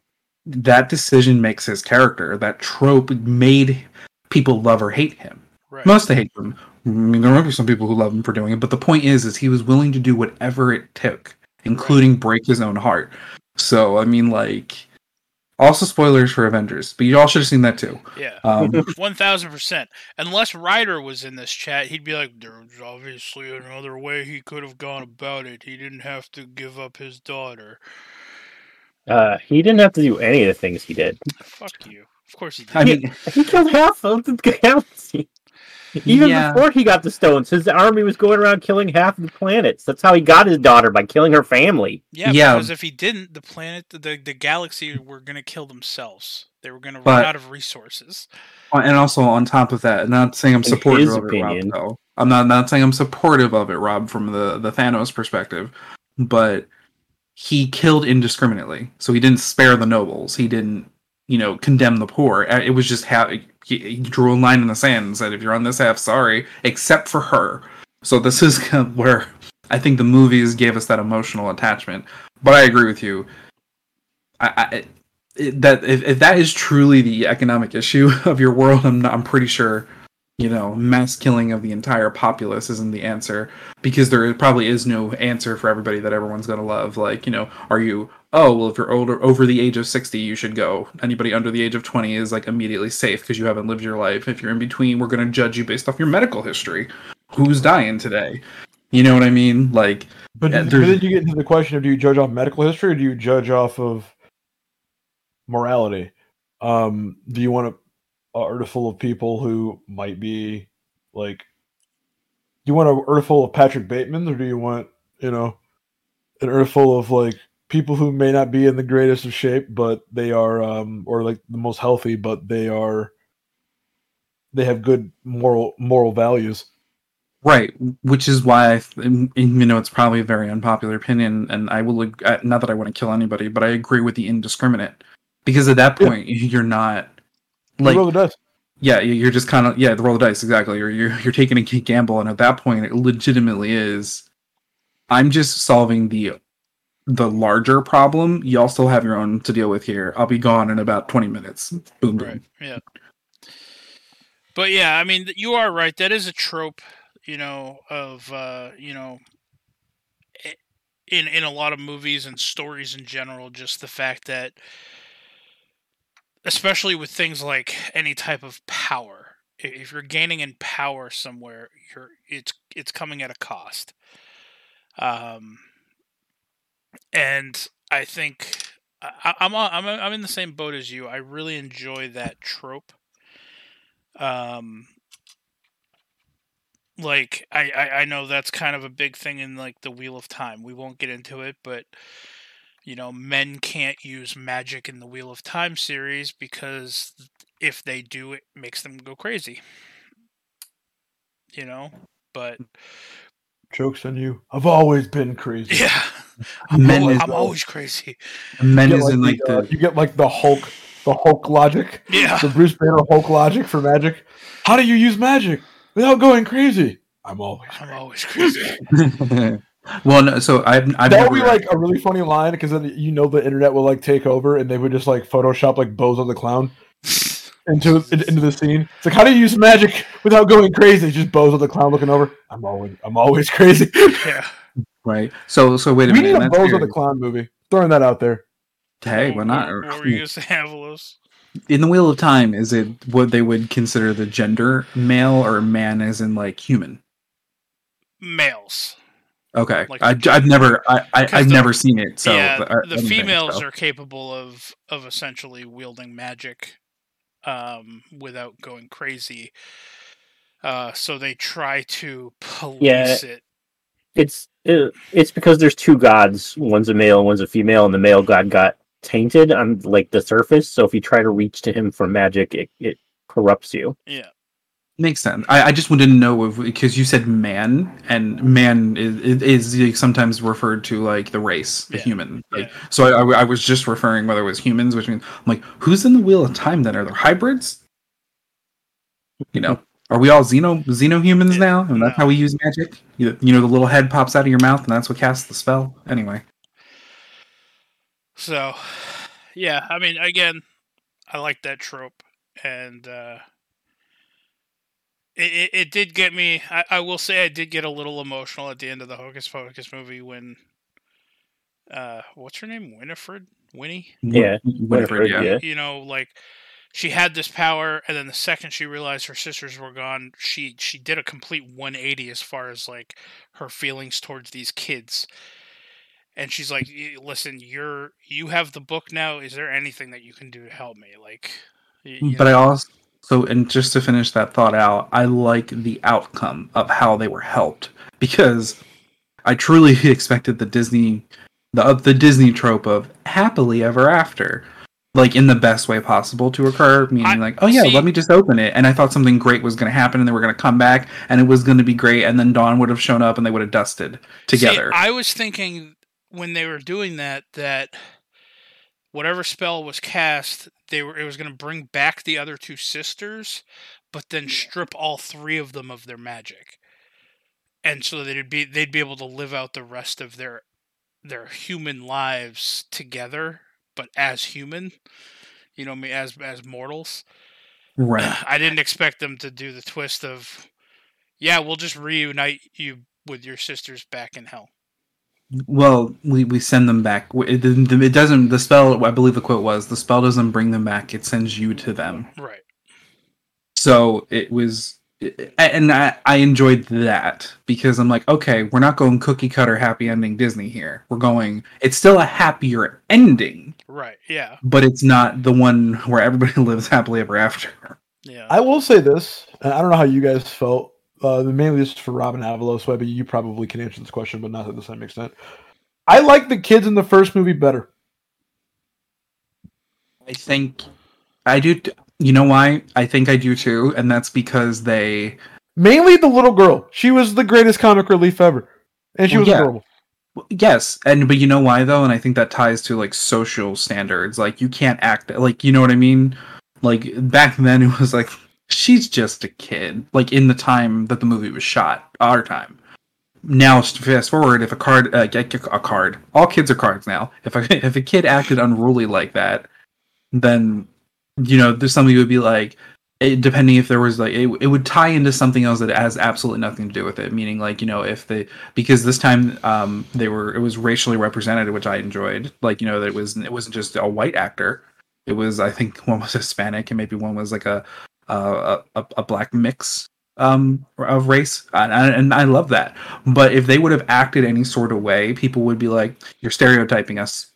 that decision makes his character. That trope made people love or hate him. right? Most they hate him. I mean, there might be some people who love him for doing it, but the point is, is he was willing to do whatever it took, including break his own heart. So I mean, like, also spoilers for Avengers, but you all should have seen that too. yeah. Um, One thousand percent. Unless Ryder was in this chat, he'd be like, "There's obviously another way he could have gone about it. He didn't have to give up his daughter." Uh, he didn't have to do any of the things he did. Fuck you. Of course he did. I mean, He killed half of the galaxy. Even Yeah. before he got the stones, his army was going around killing half of the planets. That's how he got his daughter by killing her family. yeah, yeah. because if he didn't, the planet, the the galaxy were gonna kill themselves. They were gonna run out of resources. and also on top of that, not saying I'm supportive his of it, Rob. Though I'm not not saying I'm supportive of it, Rob, from the the Thanos perspective, but he killed indiscriminately. So he didn't spare the nobles. He didn't, you know, condemn the poor. Uh, It was just how he, drew a line in the sand and said, "If you're on this half, sorry," except for her. So this is kind of where I think the movies gave us that emotional attachment. But I agree with you. I, I that if, if that is truly the economic issue of your world, I'm not, I'm pretty sure, you know, mass killing of the entire populace isn't the answer because there probably is no answer for everybody that everyone's gonna love. Like, you know, are you? Oh, well, if you're older over the age of sixty, you should go. Anybody under the age of twenty is like immediately safe because you haven't lived your life. If you're in between, we're gonna judge you based off your medical history. Who's dying today? You know what I mean? Like, But, Yeah, but then you get into the question of do you judge off medical history or do you judge off of morality? Um, do you want a, a earth full of people who might be like? Do you want an earth full of Patrick Bateman or do you want you know an earth full of like people who may not be in the greatest of shape but they are um or like the most healthy but they are they have good moral moral values. Right, which is why I, th- and- and, you know, it's probably a very unpopular opinion, and I will uh, not that I want to kill anybody, but I agree with the indiscriminate because at that Yeah. point you're not You like, roll the dice. yeah, you- you're just kind of yeah, the roll the dice exactly. You're you're you're taking a gamble, and at that point, it legitimately is. I'm just solving the the larger problem. You also have your own to deal with here. I'll be gone in about twenty minutes. Boom, boom. Right. Yeah. But yeah, I mean, you are right. That is a trope, you know, of uh, you know, in in a lot of movies and stories in general. Just the fact that, especially with things like any type of power, if you're gaining in power somewhere, you're it's it's coming at a cost. Um, and I think I, I- I'm I'm I'm in the same boat as you. I really enjoy that trope. Um, like I, I I know that's kind of a big thing in like the Wheel of Time. We won't get into it, but you know, men can't use magic in the Wheel of Time series because if they do, it makes them go crazy. You know, but Jokes on you. I've always been crazy. yeah, I'm, Men al- is- I'm always crazy. Men You is get in like the, uh, the you get like the Hulk, the Hulk logic, Yeah, the Bruce Banner Hulk logic for magic. How do you use magic without going crazy? I'm always. I'm always crazy. well, no, so I've I've that never would be like a really funny line because then you know the internet will like take over and they would just like Photoshop like Bozo the clown into into the scene. It's like how do you use magic without going crazy? Just Bozo the clown looking over. I'm always I'm always crazy. yeah, right. So so wait a we minute. need a Bozo weird. the clown movie. Throwing that out there. Hey, why not? What, what were you gonna say, Avelos? in the Wheel of Time, is it what they would consider the gender male or man as in like human? Males. Okay, Like I, I've never I, I 'Cause I've the- never seen it. So yeah, I- I the don't females so. are capable of of essentially wielding magic um, without going crazy. Uh, so they try to police Yeah. it it's it, it's because there's two gods. One's a male, one's a female, and the male god got tainted on like the surface. So if you try to reach to him for magic, it, it corrupts you. Yeah. Makes sense. I, I just wanted to know if because you said man, and man is, is like, sometimes referred to like the race, the Yeah. human. Like, Yeah. So I, I, I was just referring whether it was humans, which means I'm like, who's in the wheel of time? Then are there hybrids? You know, are we all xeno xeno humans Yeah, now? And that's how we use magic. You, you know, the little head pops out of your mouth, and that's what casts the spell. Anyway, So, yeah, I mean, again, I like that trope, and uh, it, it it did get me. I, I will say, I did get a little emotional at the end of the Hocus Pocus movie when, uh, what's her name, Winifred, Winnie, Yeah, Winifred, Winifred, yeah. yeah. you know, like she had this power, and then the second she realized her sisters were gone, she she did a complete 180 as far as like her feelings towards these kids. And she's like, "Listen, you're you have the book now. Is there anything that you can do to help me?" Like, y- you But I also, so and just to finish that thought out, I like the outcome of how they were helped because I truly expected the Disney, the the Disney trope of happily ever after, like in the best way possible to occur. Meaning, I- like, oh yeah, see- let me just open it, and I thought something great was going to happen, and they were going to come back, and it was going to be great, and then Dawn would have shown up, and they would have dusted See, together. I was thinking when they were doing that that whatever spell was cast, they were it was going to bring back the other two sisters, but then strip all three of them of their magic, and so they'd be they'd be able to live out the rest of their their human lives together, but as human. You know, I mean, as as mortals. right. I didn't expect them to do the twist of, yeah, we'll just reunite you with your sisters back in hell. Well, we, we send them back. It, it it doesn't. The spell, I believe the quote was, the spell doesn't bring them back. It sends you to them. Right. So it was, and I, I enjoyed that because I'm like, okay, we're not going cookie cutter happy ending Disney here. We're going, it's still a happier ending, Right. Yeah. but it's not the one where everybody lives happily ever after. Yeah. I will say this, and I don't know how you guys felt. Uh, mainly this is for Robin Avelos, so I bet you probably can answer this question, but not to the same extent. I like the kids in the first movie better. I think I do. T- you know why? I think I do too, and that's because they Mainly the little girl. She was the greatest comic relief ever, and she Well, was yeah. adorable. Yes, and but you know why though, and I think that ties to like social standards. Like you can't act like you know what I mean. Like back then, it was like she's just a kid. Like in the time that the movie was shot, our time. Now fast forward, if a card, uh, a card, all kids are cards now. If a if a kid acted unruly like that, then you know there's somebody would be like, it, depending if there was like it, it would tie into something else that has absolutely nothing to do with it. Meaning like you know if they because this time um they were it was racially represented which i enjoyed like you know that it was it wasn't just a white actor it was i think one was hispanic and maybe one was like a a, a, a black mix um of race and, I- and i love that. But if they would have acted any sort of way people would be like you're stereotyping us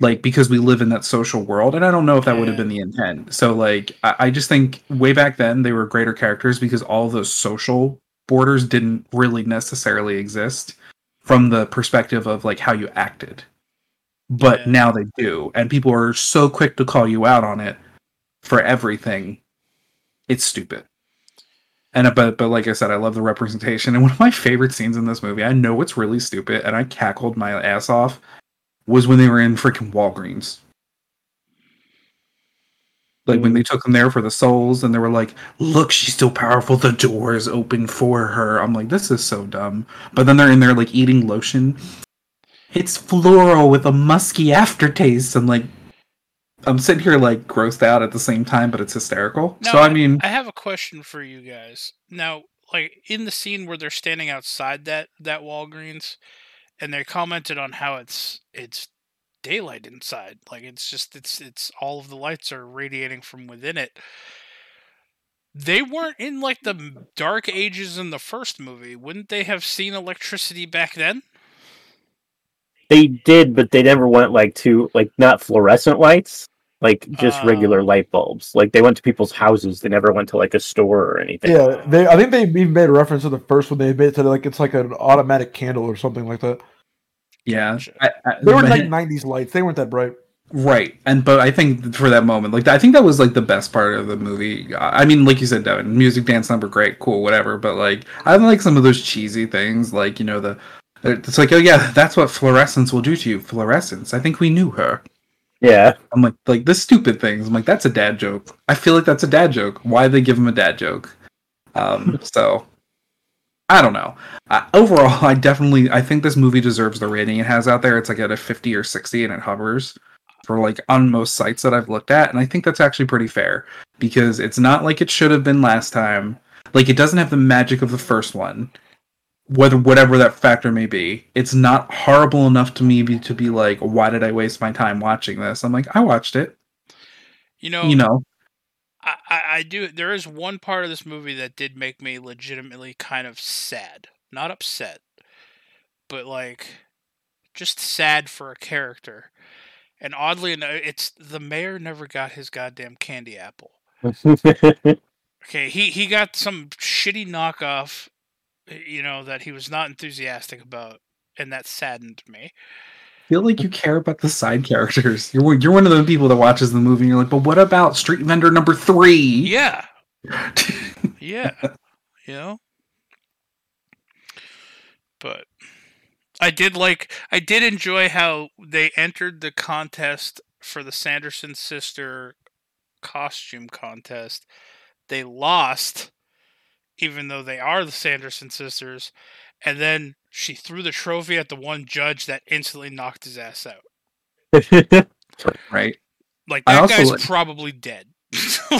like because we live in that social world and i don't know if that would have been the intent. So like I, I just think way back then they were greater characters because all those social borders didn't really necessarily exist from the perspective of like how you acted. But Yeah. now they do and people are so quick to call you out on it for everything it's stupid. And uh, but but like i said i love the representation. And one of my favorite scenes in this movie i know it's really stupid and i cackled my ass off was when they were in freaking walgreens. Like when they took them there for the souls and they were like look she's so powerful the door is open for her. I'm like this is so dumb. But then they're in there like eating lotion. It's floral with a musky aftertaste. I'm like i'm sitting here like grossed out at the same time but it's hysterical Now, so i mean I have a question for you guys. Now, like in the scene where they're standing outside that that Walgreens, and they commented on how it's it's daylight inside. Like it's just it's it's all of the lights are radiating from within it. They weren't in like the dark ages in the first movie. Wouldn't they have seen electricity back then? They did, but they never went like to like not fluorescent lights. Like just regular Oh. light bulbs. Like they went to people's houses. They never went to like a store or anything. Yeah, they. I think they even made a reference to the first one. They made it to like it's like an automatic candle or something like that. Yeah, I, I, They were like '90s lights. They weren't that bright. right. And but I think for that moment, like I think that was like the best part of the movie. I I mean, like you said, Devin, music, dance number, great, cool, whatever. But like I like some of those cheesy things, like you know the. It's like, oh yeah, that's what fluorescence will do to you. Fluorescence. I think we knew her. Yeah. I'm like, like the stupid things. I'm like, that's a dad joke. I feel like that's a dad joke. Why they give him a dad joke? Um, so I don't know. Uh, overall, I definitely I think this movie deserves the rating it has out there. It's like at a 50 or 60, and it hovers for like on most sites that I've looked at, and I think that's actually pretty fair because it's not like it should have been last time. Like it doesn't have the magic of the first one. Whether whatever that factor may be, it's not horrible enough to me be, to be like, why did I waste my time watching this? I'm like, I watched it You know, you know I, I, I do. There is one part of this movie that did make me legitimately kind of sad, not upset, but like just sad for a character. And oddly enough, it's the mayor never got his goddamn candy apple. Okay, he he got some shitty knockoff, you know, that he was not enthusiastic about, and that saddened me. feel like you care about the side characters you're one- you're one of the people that watches the movie and you're like but what about street vendor number three Yeah, yeah, you know. But I did like I did enjoy how they entered the contest for the Sanderson sister costume contest. They lost even though they are the Sanderson sisters and then she threw the trophy at the one judge that instantly knocked his ass out. right Like that guy's like- probably dead.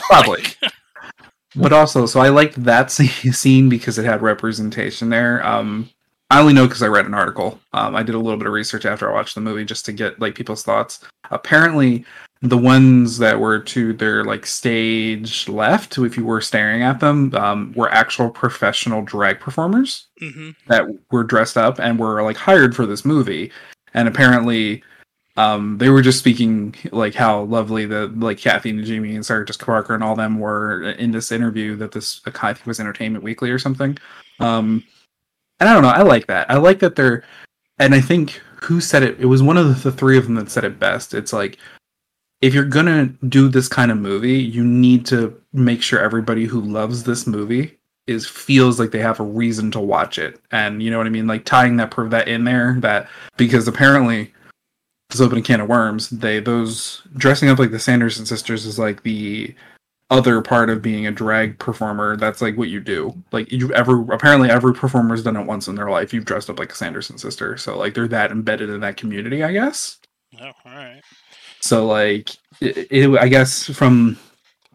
Probably. Like, but also so i liked that scene because it had representation there um i only know because i read an article um i did a little bit of research after i watched the movie just to get like people's thoughts apparently the ones that were to their like stage left if you were staring at them um, were actual professional drag performers mhm. that were dressed up and were like hired for this movie. And apparently um they were just speaking like how lovely the like Kathy Najimy and Sarah Jessica Parker and all them were in this interview that this I think was Entertainment Weekly or something. Um and I don't know I like that. I like that they're and I think who said it it was one of the three of them that said it best. It's like if you're gonna do this kind of movie you need to make sure everybody who loves this movie is feels like they have a reason to watch it. And you know what i mean? Like tying that that in there that because apparently this open a can of worms they those dressing up like the sanderson sisters is like the other part of being a drag performer. That's like what you do. Like you've ever apparently every performer's done it once in their life. You've dressed up like a sanderson sister. So like they're that embedded in that community i guess. Oh, all right. So like it, it i guess from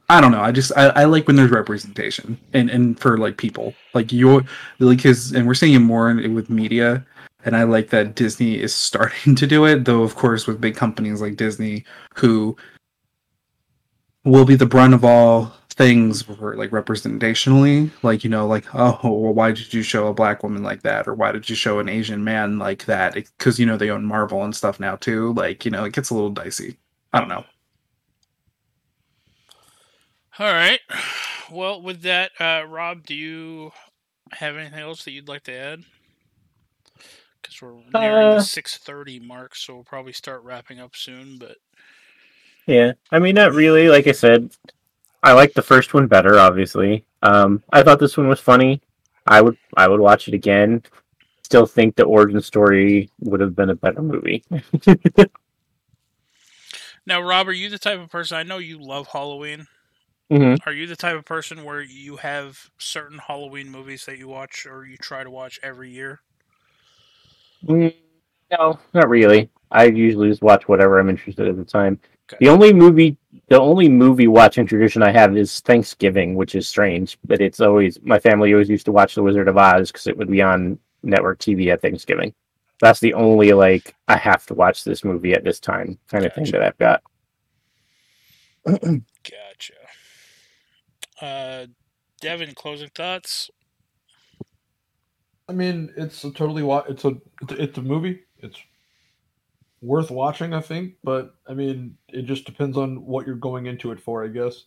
i don't know i just I, I like when there's representation and and for like people. Like you're like his and we're seeing it more with media and i like that disney is starting to do it though of course with big companies like disney who will be the brunt of all things were like representationally like you know like oh well why did you show a black woman like that or why did you show an asian man like that because you know they own marvel and stuff now too like you know it gets a little dicey i don't know All right. Well, with that, uh, Rob, do you have anything else that you'd like to add? Because we're nearing Uh, the six thirty mark, so we'll probably start wrapping up soon. But Yeah, I mean, not really. Like I said, I like the first one better. Obviously, um, I thought this one was funny. I would, I would watch it again. Still think the origin story would have been a better movie. now, Rob, are you the type of person? I know you love Halloween. hmm Are you the type of person where you have certain Halloween movies that you watch or you try to watch every year? Mm, no, not really. I usually just watch whatever I'm interested in at the time. Okay. The only movie, the only movie watching tradition I have is Thanksgiving, which is strange, but it's always my family always used to watch The Wizard of Oz because it would be on network TV at Thanksgiving. That's the only like I have to watch this movie at this time kind of thing that I've got. Gotcha. Uh, Devin, closing thoughts? I mean, it's a totally wa- it's a, it's a movie. It's worth watching, I think. But I mean, it just depends on what you're going into it for, I guess.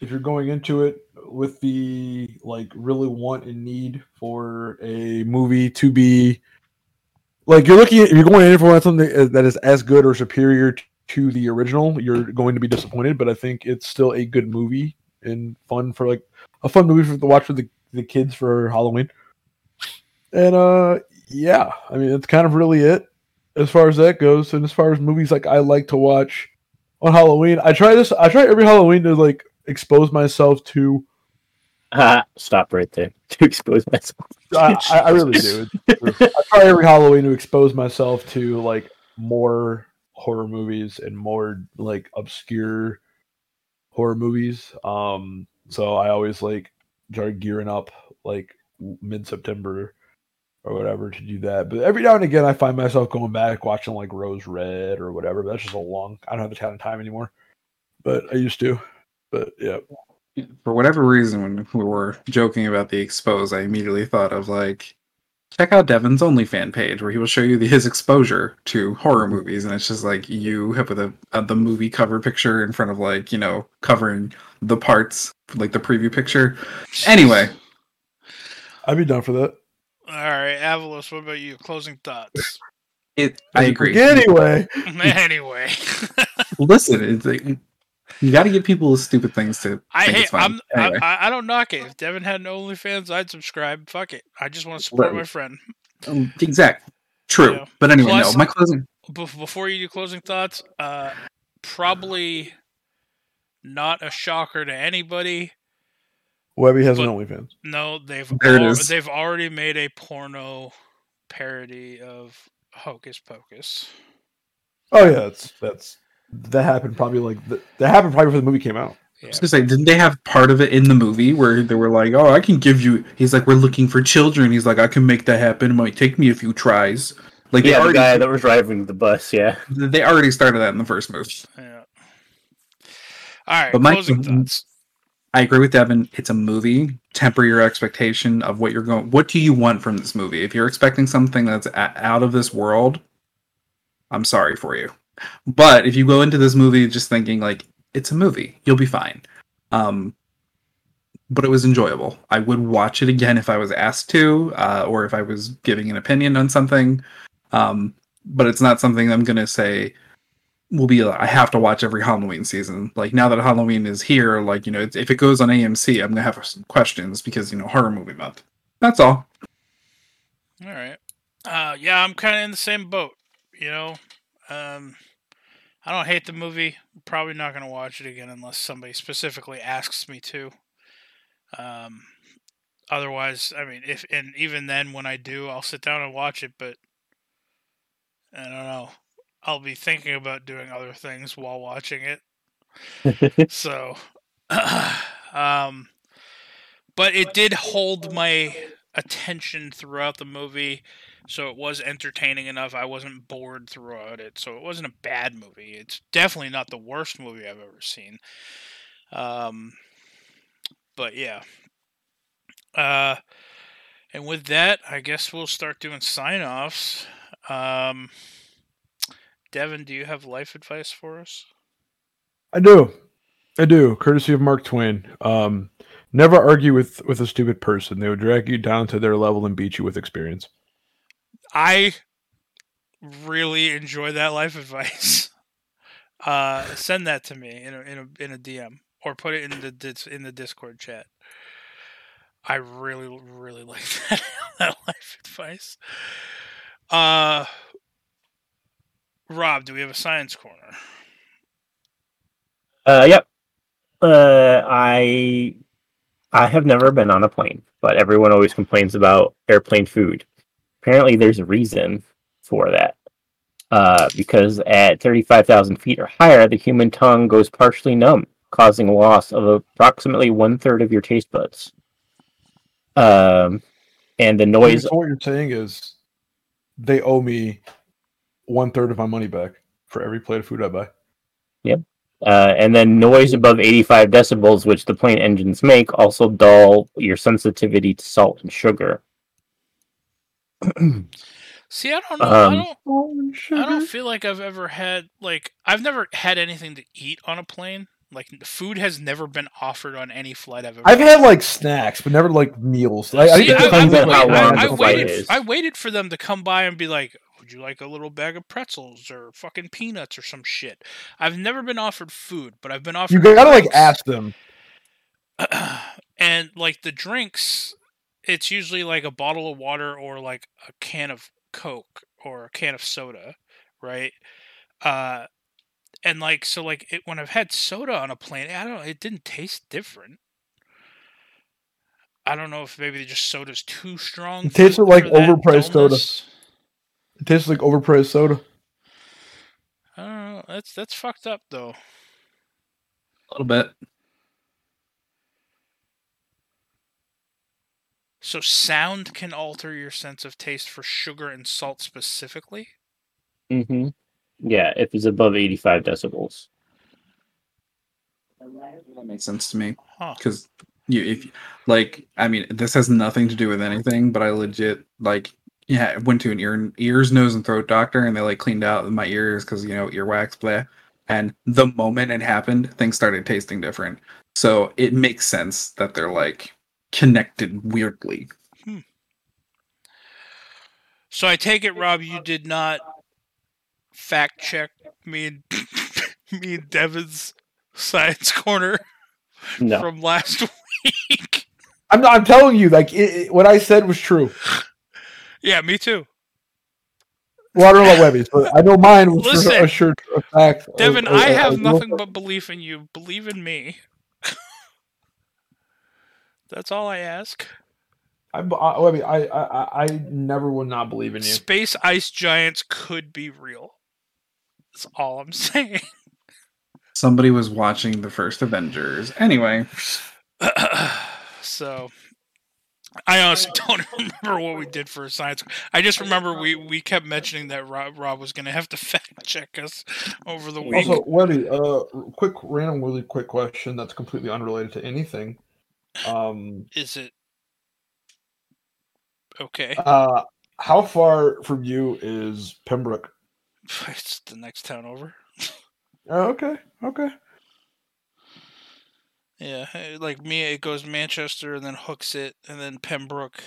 If you're going into it with the like really want and need for a movie to be like you're looking at, you're going in for something that is as good or superior to the original, you're going to be disappointed. But I think it's still a good movie and fun for like a fun movie for to watch for the, the kids for Halloween. And uh yeah, I mean that's kind of really it as far as that goes. And as far as movies like I like to watch on Halloween, I try this I try every Halloween to like expose myself to Ah, stop right there to expose myself. I, I I really do. I try every Halloween to expose myself to like more horror movies and more like obscure horror movies. Um, so I always like start gearing up like mid September or whatever to do that. But every now and again, I find myself going back watching like Rose Red or whatever. But that's just a long. I don't have the kind of time anymore, but I used to. But yeah, For whatever reason, when we were joking about the expose, I immediately thought of like, check out Devin's OnlyFan page where he will show you the, his exposure to horror movies, and it's just like you have with a, uh, a the movie cover picture in front of like you know covering the parts like the preview picture. Anyway, I'd be down for that. All right, Avelos, what about you? Closing thoughts. it I agree. Anyway, anyway, Listen, it's like, you got to give people stupid things to. I hate. I'm. Anyway. I, I don't knock it. If Devin had an OnlyFans, I'd subscribe. Fuck it. I just want to support Right. my friend. Um, exactly. True. Yeah. But anyway, Plus- no. My closing. Bef- before you do closing thoughts, uh, probably not a shocker to anybody. Webby has an But- OnlyFans. No, they've There al- is. they've already made a porno parody of Hocus Pocus. Oh yeah, that's that's that happened probably like th- that happened probably before the movie came out. I was gonna say, didn't they have part of it in the movie where they were like, "Oh, I can give you." He's like, "We're looking for children." He's like, "I can make that happen. It might take me a few tries." Like they Yeah, the already, guy that was driving the bus. Yeah. they already started that in the first movie. Yeah. All right, But my- closing thoughts. I agree with Devin. It's a movie. Temper your expectation of what you're going. What do you want from this movie? If you're expecting something that's a- out of this world, I'm sorry for you. But if you go into this movie just thinking like it's a movie, you'll be fine. Um, but it was enjoyable. I would watch it again if I was asked to, uh, or if I was giving an opinion on something. Um, but it's not something I'm gonna say will be like, I have to watch every Halloween season. Like now that Halloween is here, like you know, if it goes on AMC, I'm gonna have some questions because you know horror movie month. That's all. All right. Uh, yeah, I'm kind of in the same boat. You know, um, I don't hate the movie. Probably not to watch it again unless somebody specifically asks me to. Um, otherwise, I mean, if and even then, when I do, I'll sit down and watch it. But I don't know. I'll be thinking about doing other things while watching it. so, um, but it did hold my attention throughout the movie, so it was entertaining enough. I wasn't bored throughout it, so it wasn't a bad movie. It's definitely not the worst movie I've ever seen. Um, but yeah. Uh, and with that, I guess we'll start doing sign offs. Um, Devin, do you have life advice for us? I do. I do. Courtesy of Mark Twain. Um, never argue with with a stupid person. They would drag you down to their level and beat you with experience. I really enjoy that life advice. Uh, send that to me in a, in a in a DM or put it in the in the Discord chat. I really really like that, that life advice. Uh, Rob, do we have a science corner? Uh, yep. Uh, I I have never been on a plane, but everyone always complains about airplane food. Apparently, there's a reason for that. Uh, because at 35,000 feet or higher, the human tongue goes partially numb, causing loss of approximately one third of your taste buds. Um, and the noise what you're saying is, they owe me one third of my money back for every plate of food I buy. Uh, and then noise above 85 decibels, which the plane engines make, also dull your sensitivity to salt and sugar. See, I don't know. I Um, don't. I don't feel like I've ever had like I've never had anything to eat on a plane. Like food has never been offered on any flight I've ever. I've had like snacks, but never like meals. Like, See, think it it depends depends on how on long I, the I waited. I waited for them to come by and be like, "Would you like a little bag of pretzels or fucking peanuts or some shit?" I've never been offered food, but I've been offered. You gotta like ask them. and like the drinks, it's usually like a bottle of water or like a can of Coke or a can of soda, right? Uh, and like so, like it, when I've had soda on a plane, I don't know, it didn't taste different. I don't know if maybe just soda's too strong. It tasted for- like overpriced soda. Dullness. It tastes like overpriced soda. I don't know. That's that's fucked up though. A little bit. So sound can alter your sense of taste for sugar and salt specifically. Mm hmm Yeah, if it's above 85 decibels. That makes sense to me Huh. because you, if like, I mean, this has nothing to do with anything, but I legit like, yeah, went to an ear, ears, nose, and throat doctor, and they like cleaned out my ears because you know earwax, blah. And the moment it happened, things started tasting different. So it makes sense that they're like connected weirdly. Hmm. So I take it, Rob, you did not fact check me and me and Devin's science corner No. from last week. I'm I'm telling you, like it, it- what I said was true. Yeah, me too. Well, I don't know about Webby's, but I know mine was Listen, for a sure a fact. Devin, I have nothing but belief in you. Believe in me. That's all I ask. I, I, Webby, I, I, I- I never would not believe in you. Space ice giants could be real. That's all I'm saying. Somebody was watching the first Avengers. Anyway, so I honestly don't remember what we did for a science. I just remember we, we kept mentioning that Rob, Rob was going to have to fact check us over the week. Also, Webby, uh, quick, random, really quick question that's completely unrelated to anything. Um, Is it okay? uh, how far from you is Pembroke? It's the next town over. Oh, okay, okay. Yeah, like me, it goes Manchester and then Hooksett, and then Pembroke,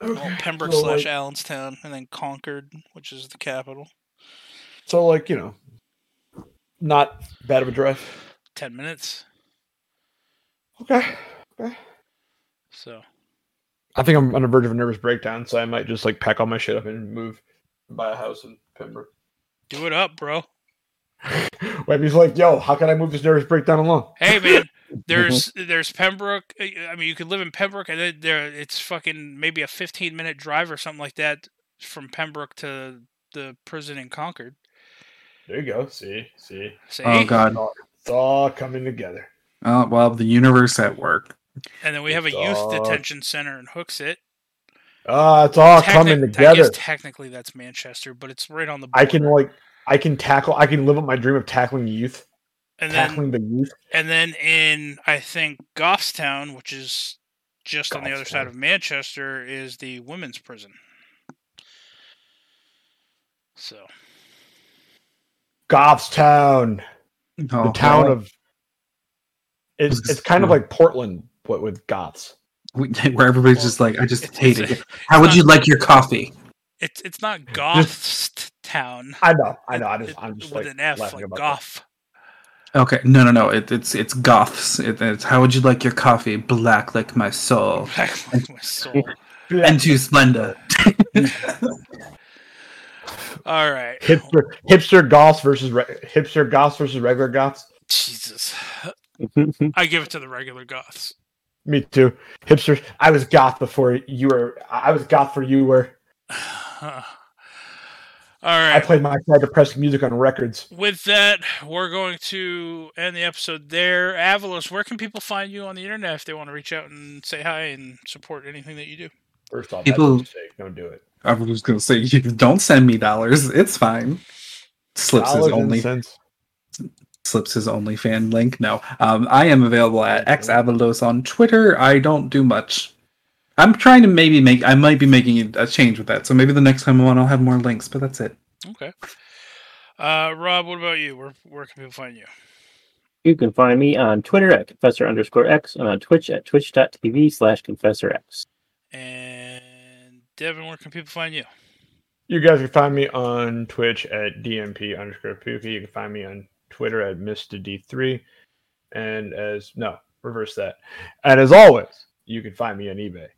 well. Pembroke so, slash like, Allenstown, and then Concord, which is the capital. so, like, you know, not bad of a drive. Ten minutes. Okay. So I think I'm on the verge of a nervous breakdown, so I might just like pack all my shit up and move, buy a house in Pembroke. do it up, bro. Webby's like, "Yo, how can I move this nervous breakdown along?" Hey man, there's there's Pembroke. eh, I mean, you could live in Pembroke, and then there it's fucking maybe a 15 minute drive or something like that from Pembroke to the prison in Concord. There you go. See, see, See, oh god. it's all coming together. Oh well, the universe at work. and then we have a youth Dog. detention center in Hooksett. Ah, it's all Technic- coming I together. guess technically that's Manchester, but it's right on the. Border. I can like, I can tackle. I can live up my dream of tackling youth, and then the youth. and then in I think Goffstown, which is just on the other side of Manchester, is the women's prison. So Goffstown, Oh, the town well, of. It's it's kind of like Portland, but with Goths. where everybody's just like, I just it's- hate it's it. How would not- you like your coffee? it's it's not Goths town. I know, I know. I It- just, I'm just with like an F, like about Goff. Okay, no, no, no. It, it's it's goths. It, it's how would you like your coffee? Black like my soul, Back like my soul. that. and too splendor. All right. hipster hipster goths versus re- hipster goths versus regular goths. Jesus. I give it to the regular Goths. Me too. Hipsters. I was goth before you were. I was goth for you were. All I right. played my side depressing music on records. With that, we're going to end the episode there. Avelos, where can people find you on the internet if they want to reach out and say hi and support anything that you do? First off, People- that's a mistake. Don't do it. I was gonna say, you don't send me dollars. It's fine. Slips his Dollars and only cents. slips his only fan link. No, um, I am available at xAvelos on Twitter. I don't do much. I'm trying to maybe make. I might be making a change with that. So maybe the next time I'm on, I'll have more links. But that's it. Okay. Uh, Rob, what about you? Where where can people find you? You can find me on Twitter at confessor underscore x and on Twitch at twitch.tv slash confessor x. And Devin, where can people find you? You guys can find me on Twitch at DMP underscore Pookie. You can find me on Twitter at Mr. D3. And as no, reverse that. And as always, you can find me on eBay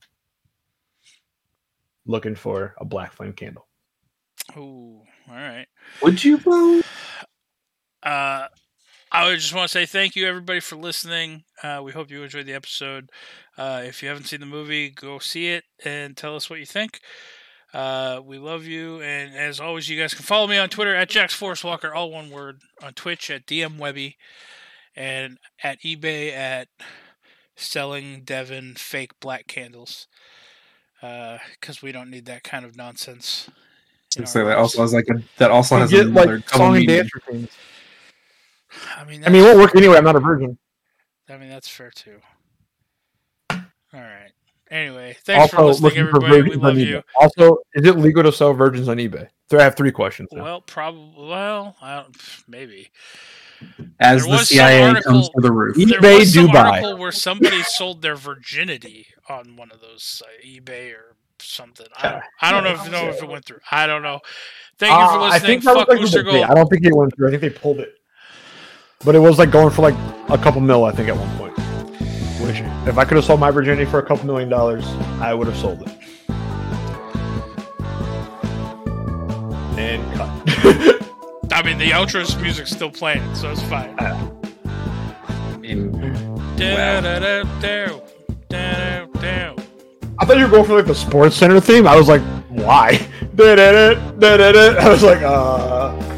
looking for a black flame candle. Oh, all right. Would you though? Uh, I would just want to say thank you, everybody, for listening. Uh, we hope you enjoyed the episode. Uh, if you haven't seen the movie, go see it and tell us what you think. Uh, we love you, and as always, you guys can follow me on Twitter at Jax Forest Walker, all one word. On Twitch at DM Webby, and at eBay at selling Devin fake black candles. Uh, because we don't need that kind of nonsense. So that also has like a that also has get another like song and dance routines. I mean, I mean, it won't work anyway. I'm not a virgin. I mean, that's fair too. All right. Anyway, thanks for also, listening, looking for everybody. We love you. Also, is it legal to sell virgins on eBay? So I have three questions. Now. Well, probably. Well, I don't, maybe As There the CIA article- comes to the roof. there eBay was some Dubai. article where somebody sold their virginity on one of those uh, eBay or something. I don't, I don't know if know if it went through. I don't know. Thank you for Uh, I think that was Fuck like Booster with Gold. I don't think it went through. I think they pulled it. But it was like going for like a couple mil, I think, at one point. Which, if I could have sold my virginity for a couple million dollars, I would have sold it. And cut. I mean, the outro's music's still playing, so it's fine. I mean. I thought you were going for like the Sports Center theme. I was like, why? I was like, uh.